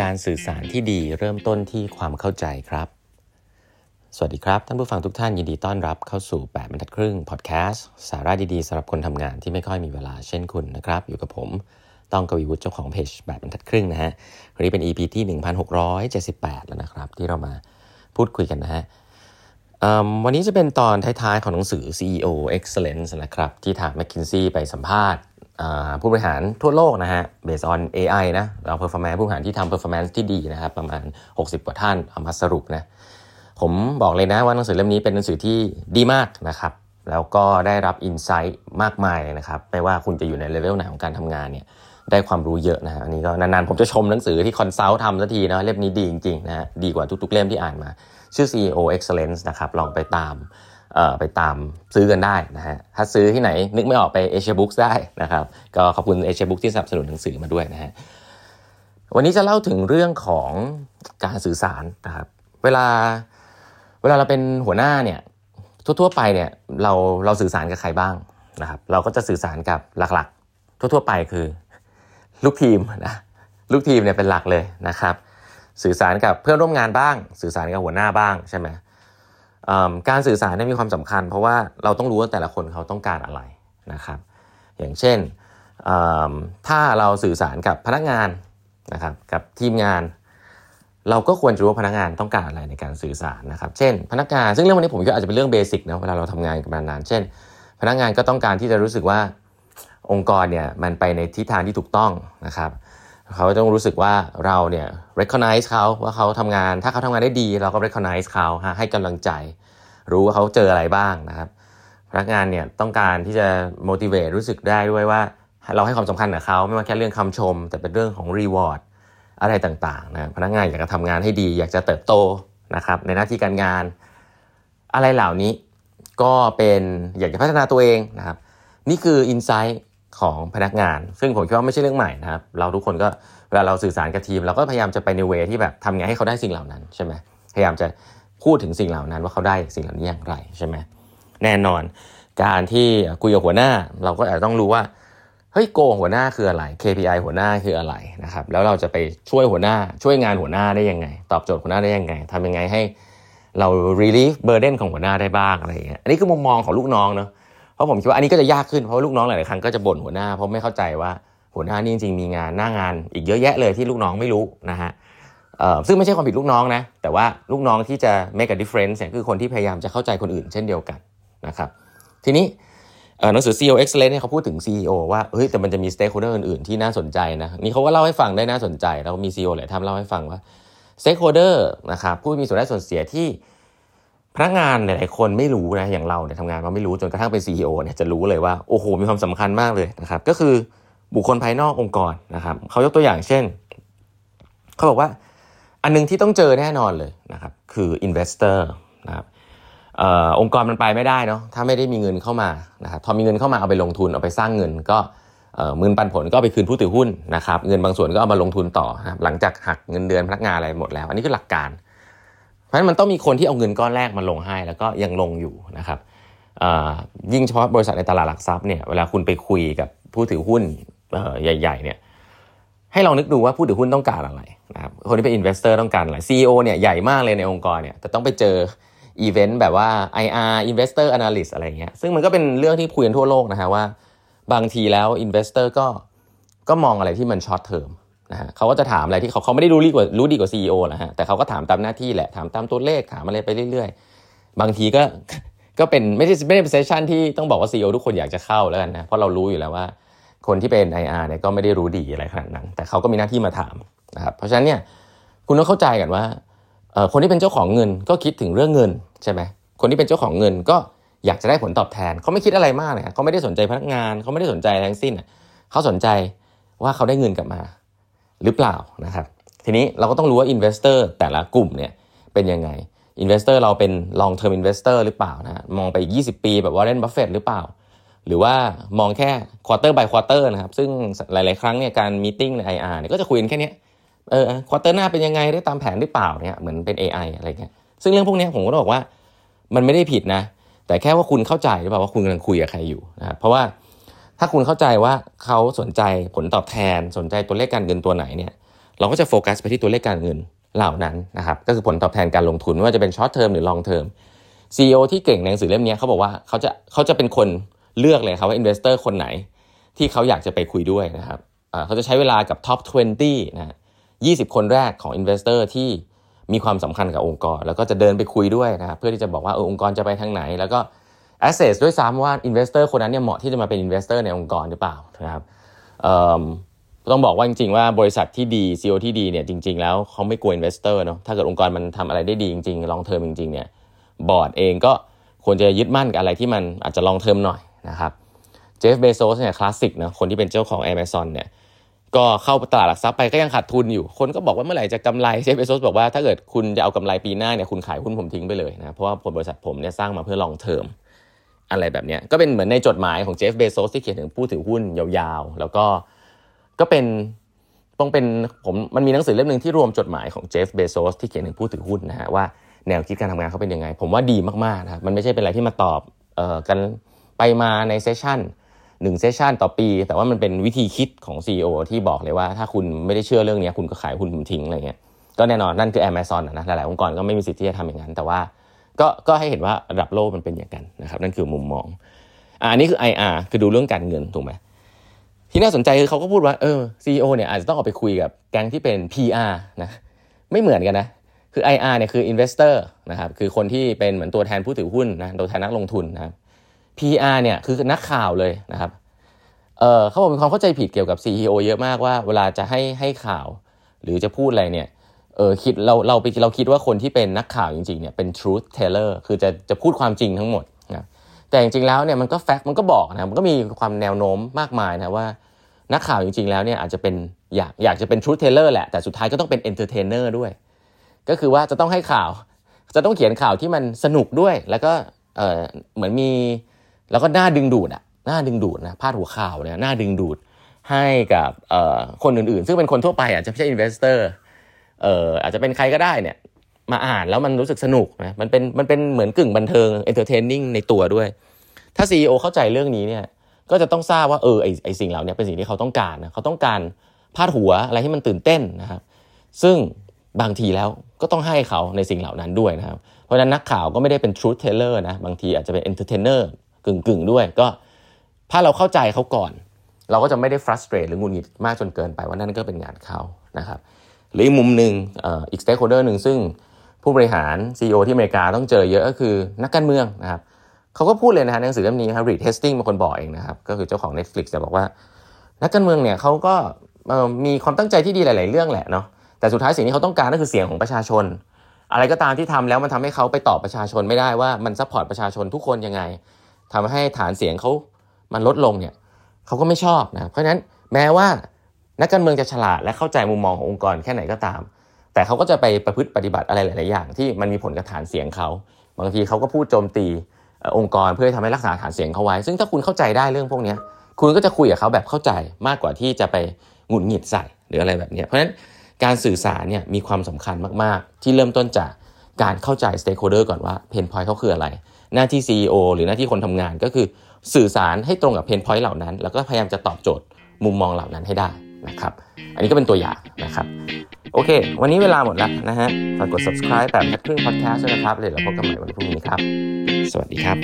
การสื่อสารที่ดีเริ่มต้นที่ความเข้าใจครับ สวัสดีครับ ท่านผู้ฟังทุกท่านยินดีต้อนรับเข้าสู่ 8บรรทัดครึ่งพอดแคสต์สาระดีๆสำหรับคนทำงานที่ไม่ค่อยมีเวลาเช่นคุณนะครับ อยู่กับผมต้องกวีวุฒิเจ้าของเพจ8บรรทัดครึ่งนะฮะวันนี้เป็น EP ที่ 1678 แล้วนะครับ ที่เรามาพูดคุยกันนะฮะวันนี้จะเป็นตอนท้ายๆของหนังสือ CEO Excellence นะครับ ที่ทาง McKinsey ไปสัมภาษณ์ ผู้บริหารทั่วโลกนะฮะ based on AI นะเรา performance ผู้บริหารที่ทำ performance ที่ดีนะครับ ประมาณ 60 กว่าท่านเอามาสรุปนะ ผมบอกเลยนะว่าหนังสือเล่มนี้เป็นหนังสือที่ดีมากนะครับ แล้วก็ได้รับ insight มากมายนะครับ ไม่ว่าคุณจะอยู่ในเลเวลไหนของการทำงานเนี่ยได้ความรู้เยอะนะฮะอันนี้ก็นานๆ ผมจะชมหนังสือที่ consult ทำสักทีนะเล่มนี้ดีจริงๆนะฮะดีกว่าทุกๆเล่มที่อ่านมา ชื่อ CEO Excellence นะครับลองไปตาม ไปตามซื้อกันได้นะฮะ ถ้าซื้อที่ไหนนึกไม่ออกไปเอเชียบุ๊กได้นะครับ ก็ขอบคุณเอเชียบุ๊กที่สนับสนุนหนังสือมาด้วยนะฮะ วันนี้จะเล่าถึงเรื่องของการสื่อสารนะครับ เวลาเวลาเราเป็นหัวหน้าเนี่ยทั่วๆไปเนี่ยเราเราสื่อสารกับใครบ้างนะครับ เราก็จะสื่อสารกับหลักๆ ทั่วๆไปคือ ลูกทีมนะลูกทีมเนี่ยเป็นหลักเลยนะครับ สื่อสารกับเพื่อนร่วมงานบ้าง สื่อสารกับหัวหน้าบ้างใช่ไหม การสื่อสารมีความสำคัญ เพราะว่าเราต้องรู้ว่าแต่ละคนเขาต้องการอะไรนะครับ อย่างเช่นถ้าเราสื่อสารกับพนักงานนะครับกับทีมงาน เราก็ควรจะรู้ว่าพนักงานต้องการอะไรในการสื่อสารนะครับ เช่น พนักงานซึ่งเรื่องวันนี้ผมก็อาจจะเป็นเรื่องเบสิกนะเวลาเราทำงานกันมานาน เช่น พนักงานก็ต้องการที่จะรู้สึกว่าองค์กรเนี่ยมันไปในทิศทางที่ถูกต้องนะครับ เขาต้องรู้สึกว่าเราเนี่ย recognize เขาว่าเขาทำงาน ถ้าเขาทำงานได้ดี เราก็ recognize เขาให้กำลังใจ รู้ว่าเขาเจออะไรบ้างนะครับ พนักงานเนี่ยต้องการที่จะ motivate รู้สึกได้ด้วยว่า เราให้ความสำคัญกับเขาไม่ว่าแค่เรื่องคำชม แต่เป็นเรื่องของ reward อะไรต่างๆนะพนักงานอยากจะทำงานให้ดี อยากจะเติบโตนะครับในหน้าที่การงาน อะไรเหล่านี้ก็เป็นอยากจะพัฒนาตัวเองนะครับ นี่คือ insight ของพนักงาน ซึ่งผมคิดว่าไม่ใช่เรื่องใหม่นะครับ เราทุกคนก็เวลาเราสื่อสารกับทีม เราก็พยายามจะไปในเวที่แบบทำไงให้เขาได้สิ่งเหล่านั้นใช่ไหมพยายามจะพูดถึงสิ่งเหล่านั้นว่าเขาได้สิ่งเหล่านี้อย่างไรใช่ไหมแน่นอน การที่คุยกับหัวหน้า เราก็อาจจะต้องรู้ว่าเฮ้ยโกหัวหน้าคืออะไร KPI หัวหน้าคืออะไรนะครับแล้วเราจะไปช่วยหัวหน้าช่วยงานหัวหน้าได้ยังไง ตอบโจทย์หัวหน้าได้ยังไงทำยังไงให้เรา relief burden ของหัวหน้าได้บ้างอะไรอย่างเงี้ยอันนี้คือมุมมองของลูกน้องเนาะ เพราะผมคิดว่าอันนี้ก็จะยากขึ้นเพราะลูกน้องหลายๆครั้งก็จะบ่นหัวหน้าเพราะไม่เข้าใจว่าหัวหน้านี่จริงๆมีงานหน้างานอีกเยอะแยะเลยที่ลูกน้องไม่รู้นะฮะซึ่งไม่ใช่ความผิดลูกน้องนะแต่ว่าลูกน้องที่จะ make a difference เนี่ยคือคนที่พยายามจะเข้าใจคนอื่นเช่นเดียวกันนะครับทีนี้หนังสือ CEO Excellence เนี่ยเขาพูดถึง CEO ว่าเฮ้ยแต่มันจะมี stakeholder อื่นๆที่น่าสนใจนะนี่เขาก็เล่าให้ฟังได้น่าสนใจ แล้วมี CEO หลายท่านเล่าให้ฟังว่า stakeholder นะครับผู้มีส่วนได้ส่วนเสียที่ พนักงานหลายๆคนไม่รู้นะอย่างเราเนี่ยทำงานมาไม่รู้จนกระทั่งเป็น CEO เนี่ยจะรู้เลยว่าโอ้โหมีความสำคัญมากเลยนะครับ ก็คือบุคคลภายนอกองค์กรนะครับเขายกตัวอย่างเช่นเขาบอกว่าอันนึงที่ต้องเจอแน่นอนเลยนะครับคือ investor นะครับองค์กรมันไปไม่ได้เนาะถ้าไม่ได้มีเงินเข้ามานะครับพอมีเงินเข้ามาเอาไปลงทุนเอาไปสร้างเงิน ก็เงินปันผลก็ไปคืนผู้ถือหุ้นนะครับเงินบางส่วนก็เอามาลงทุนต่อนะครับหลังจากหักเงินเดือนพนักงานอะไรหมดแล้ว อันนี้คือหลักการ เพราะฉะนั้นมันต้องมีคนที่เอาเงินก้อนแรกมาลงให้ แล้วก็ยังลงอยู่นะครับยิ่งเฉพาะบริษัทในตลาดหลักทรัพย์เนี่ยเวลาคุณไปคุยกับผู้ถือหุ้นใหญ่ๆเนี่ยให้ลองนึกดูว่าผู้ถือหุ้นต้องการอะไรนะครับคนที่เป็น investor ต้องการอะไร CEO เนี่ยใหญ่มากเลยในองค์กรเนี่ยแต่ต้องไปเจออีเวนต์แบบว่า IR Investor Analyst อะไรเงี้ยซึ่งมันก็เป็นเรื่องที่คุยกันทั่วโลกนะฮะว่า บางทีแล้ว investor ก็ก็มองอะไรที่มัน short term นะฮะเขาก็จะถามอะไรที่เขาเขาไม่ได้รู้ดีกว่ารู้ดีกว่า CEO นะฮะแต่เขาก็ถามตามหน้าที่แหละถามตามตัวเลขถามอะไรไปเรื่อย ๆ บางทีก็ก็เป็นไม่ได้ไม่ได้เป็น session ที่ต้องบอกว่า CEO ทุกคนอยากจะเข้าแล้วกันนะเพราะเรารู้อยู่แล้วว่า คนที่เป็น IR เนี่ยก็ไม่ได้รู้ดีอะไรขนาดนั้น แต่เขาก็มีหน้าที่มาถามนะครับเพราะฉะนั้นเนี่ยคุณต้องเข้าใจกันว่าคนที่เป็นเจ้าของเงินก็คิดถึงเรื่องเงินใช่ไหมคนที่เป็นเจ้าของเงินก็อยากจะได้ผลตอบแทนเขาไม่คิดอะไรมากเลยเขาไม่ได้สนใจพนักงานเขาไม่ได้สนใจทั้งสิ้นเขาสนใจว่าเขาได้เงินกลับมา หรือเปล่านะครับทีนี้เราก็ต้องรู้ว่า investor แต่ละกลุ่มเนี่ยเป็นยังไง investor เราเป็น long term investor หรือเปล่านะมองไปอีก20 ปีแบบวอร์เรนบัฟเฟตหรือเปล่า หรือว่ามองแค่ quarter by quarter นะครับ ซึ่งหลาย ๆ ครั้งเนี่ยการ meeting ใน IR เนี่ยก็จะคุยกันแค่นี้เออ quarter หน้าเป็นยังไงได้ตามแผนหรือเปล่าเนี่ยเหมือนเป็น AI อะไรเงี้ยซึ่งเรื่องพวกนี้ผมก็บอกว่ามันไม่ได้ผิดนะ แต่แค่ว่าคุณเข้าใจหรือเปล่าว่าคุณกำลังคุยกับใครอยู่นะครับเพราะว่า ถ้าคุณเข้าใจว่าเขาสนใจผลตอบแทน สนใจตัวเลขการเงินตัวไหนเนี่ย เราก็จะโฟกัสไปที่ตัวเลขการเงินเหล่านั้นนะครับ ก็คือผลตอบแทนการลงทุนไม่ว่าจะเป็น short term หรือ long term CEO ที่เก่งในหนังสือเล่มนี้เขาบอกว่าเขาจะเขาจะเป็นคนเลือกเลยครับว่า investor คนไหน ที่เขาอยากจะไปคุยด้วยนะครับเขาจะใช้เวลากับ top 20 นะ20คนแรกของ investor ที่มีความสำคัญกับองค์กร แล้วก็จะเดินไปคุยด้วยนะครับเพื่อที่จะบอกว่าเออองค์กรจะไปทางไหน แล้วก็ assess ด้วยซ้ำว่า investor คนนั้นเนี่ยเหมาะที่จะมาเป็น investor ในองค์กรหรือเปล่านะครับต้องบอกว่าจริงๆว่าบริษัทที่ดี CEO ที่ดีเนี่ยจริง ๆ แล้วเขาไม่กลัว investor เนาะถ้าเกิดองค์กรมันทำอะไรได้ดีจริงๆ long term จริงๆเนี่ยบอร์ดเองก็ควรจะยึดมั่นกับอะไรที่มันอาจจะ long term หน่อยนะครับเจฟเบโซสเนี่ยคลาสสิกนะคนที่เป็นเจ้าของ Amazon เนี่ยก็เข้าตลาดหลักทรัพย์ไปก็ยังขาดทุนอยู่ คนก็บอกว่าเมื่อไหร่จะกำไรเจฟเบโซสบอกว่าถ้าเกิดคุณจะเอากำไรปีหน้าเนี่ยคุณขายหุ้นผมทิ้งไปเลยนะเพราะว่าผลบริษัทผมเนี่ยสร้างมาเพื่อ long term อะไรแบบนี้ก็เป็นเหมือนในจดหมายของเจฟเบโซสที่เขียนถึงผู้ถือหุ้นยาวๆ แล้วก็ก็เป็นต้องเป็นผมมันมีหนังสือเล่มหนึ่งที่รวมจดหมายของเจฟเบโซสที่เขียนถึงผู้ถือหุ้นนะฮะว่าแนวคิดการทำงานเขาเป็นยังไง ผมว่าดีมากๆนะครับมันไม่ใช่เป็นอะไรที่มาตอบเอ่อกันไปมาในเซสชันหนึ่งเซสชันต่อปี แต่ว่ามันเป็นวิธีคิดของ CEO ที่บอกเลยว่าถ้าคุณไม่ได้เชื่อเรื่องนี้คุณก็ขายหุ้นผมทิ้งอะไรเงี้ยก็แน่นอนนั่นคือ Amazon นะหลายๆองค์กรก็ไม่มีสิทธิ์ที่จะทำอย่างนั้น แต่ว่า ก็ก็ให้เห็นว่าระดับโลกมันเป็นอย่างกันนะครับ นั่นคือมุมมองอันนี้คือ IR คือดูเรื่องการเงินถูกไหมที่น่าสนใจคือเขาก็พูดว่าเออ CEO เนี่ยอาจจะต้องออกไปคุยกับแก๊งที่เป็น PR นะไม่เหมือนกันนะคือ IR เนี่ยคือ investor นะครับคือคนที่เป็นเหมือนตัวแทนผู้ถือหุ้นนะตัวแทนนักลงทุนนะครับ PR เนี่ยคือนักข่าวเลยนะครับเออเขาบอกมีความเข้าใจผิดเกี่ยวกับ CEO เยอะมากว่า เวลาจะให้ให้ข่าว หรือจะพูดอะไรเนี่ย เออคิดเราเราไปเราคิดว่าคนที่เป็นนักข่าวจริงๆเนี่ยเป็น truth teller คือจะจะพูดความจริงทั้งหมดนะแต่จริงๆแล้วเนี่ยมันก็แฟกต์มันก็บอกนะมันก็มีความแนวโน้มมากมายนะว่านักข่าวจริงๆแล้วเนี่ยอาจจะเป็นอยากอยากจะเป็น truth teller แหละแต่สุดท้ายก็ต้องเป็น entertainer ด้วย ก็คือว่าจะต้องให้ข่าว จะต้องเขียนข่าวที่มันสนุกด้วย แล้วก็เออเหมือนมีแล้วก็น่าดึงดูดอะน่าดึงดูดนะพาดหัวข่าวเนี่ยน่าดึงดูดให้กับคนอื่นๆ ซึ่งเป็นคนทั่วไปอาจจะไม่ใช่อิน เอ่ออาจจะเป็นใครก็ได้เนี่ย มาอ่านแล้วมันรู้สึกสนุกนะมันเป็นมันเป็นเหมือนกึ่งบันเทิง entertaining ในตัวด้วย ถ้า CEO เข้าใจเรื่องนี้เนี่ยก็จะต้องทราบว่าเออไอไอสิ่งเหล่านี้เป็นสิ่งที่เขาต้องการนะเขาต้องการพาดหัวอะไรที่มันตื่นเต้นนะครับ ซึ่งบางทีแล้วก็ต้องให้เขาในสิ่งเหล่านั้นด้วยนะครับ เพราะนั้นนักข่าวก็ไม่ได้เป็น truth teller นะบางทีอาจจะเป็น entertainer กึ่งกึ่งด้วย ก็ถ้าเราเข้าใจเขาก่อน เราก็จะไม่ได้ frustrate หรือหงุดหงิดมากจนเกินไปว่านั่นก็เป็นงานเขานะครับ หรืออีกมุมหนึ่งอีก stakeholder หนึ่งซึ่งผู้บริหาร CEO ที่อเมริกาต้องเจอเยอะก็คือนักการเมืองนะครับเขาก็พูดเลยนะฮะในหนังสือเล่มนี้ครับ Reed Hastings เป็นคนบอกเองนะครับก็คือเจ้าของ Netflix จะบอกว่า นักการเมืองเนี่ยเขาก็มีความตั้งใจที่ดีหลาย ๆ เรื่องแหละเนาะแต่สุดท้ายสิ่งที่เขาต้องการก็คือเสียงของประชาชน อะไรก็ตามที่ทำแล้วมันทำให้เขาไปตอบประชาชนไม่ได้ว่ามัน support ประชาชนทุกคนยังไงทำให้ฐานเสียงเขามันลดลงเนี่ยเขาก็ไม่ชอบนะเพราะฉะนั้นแม้ว่า นักการเมืองจะฉลาดและเข้าใจมุมมองขององค์กรแค่ไหนก็ตาม แต่เขาก็จะไปประพฤติปฏิบัติอะไรหลาย ๆ อย่างที่มันมีผลกับฐานเสียงเขาบางทีเขาก็พูดโจมตีองค์กรเพื่อทำให้รักษาฐานเสียงเขาไว้ ซึ่งถ้าคุณเข้าใจได้เรื่องพวกนี้คุณก็จะคุยกับเขาแบบเข้าใจมากกว่าที่จะไปหงุดหงิดใส่หรืออะไรแบบนี้เพราะฉะนั้นการสื่อสารเนี่ยมีความสำคัญมาก ๆ ที่เริ่มต้นจากการเข้าใจ stakeholder ก่อนว่า pain point เขาคืออะไร หน้าที่ CEO หรือหน้าที่คนทำงานก็คือสื่อสารให้ตรงกับ pain point เหล่านั้น แล้วก็พยายามจะตอบโจทย์มุมมองเหล่านั้นให้ได้ นะครับ อันนี้ก็เป็นตัวอย่างนะครับ โอเค วันนี้เวลาหมดแล้วนะฮะ ฝากกด subscribe แบบแพทครึ่งพอดแคสต์นะครับเลยเราพบกันใหม่วันพรุ่งนี้ครับ สวัสดีครับ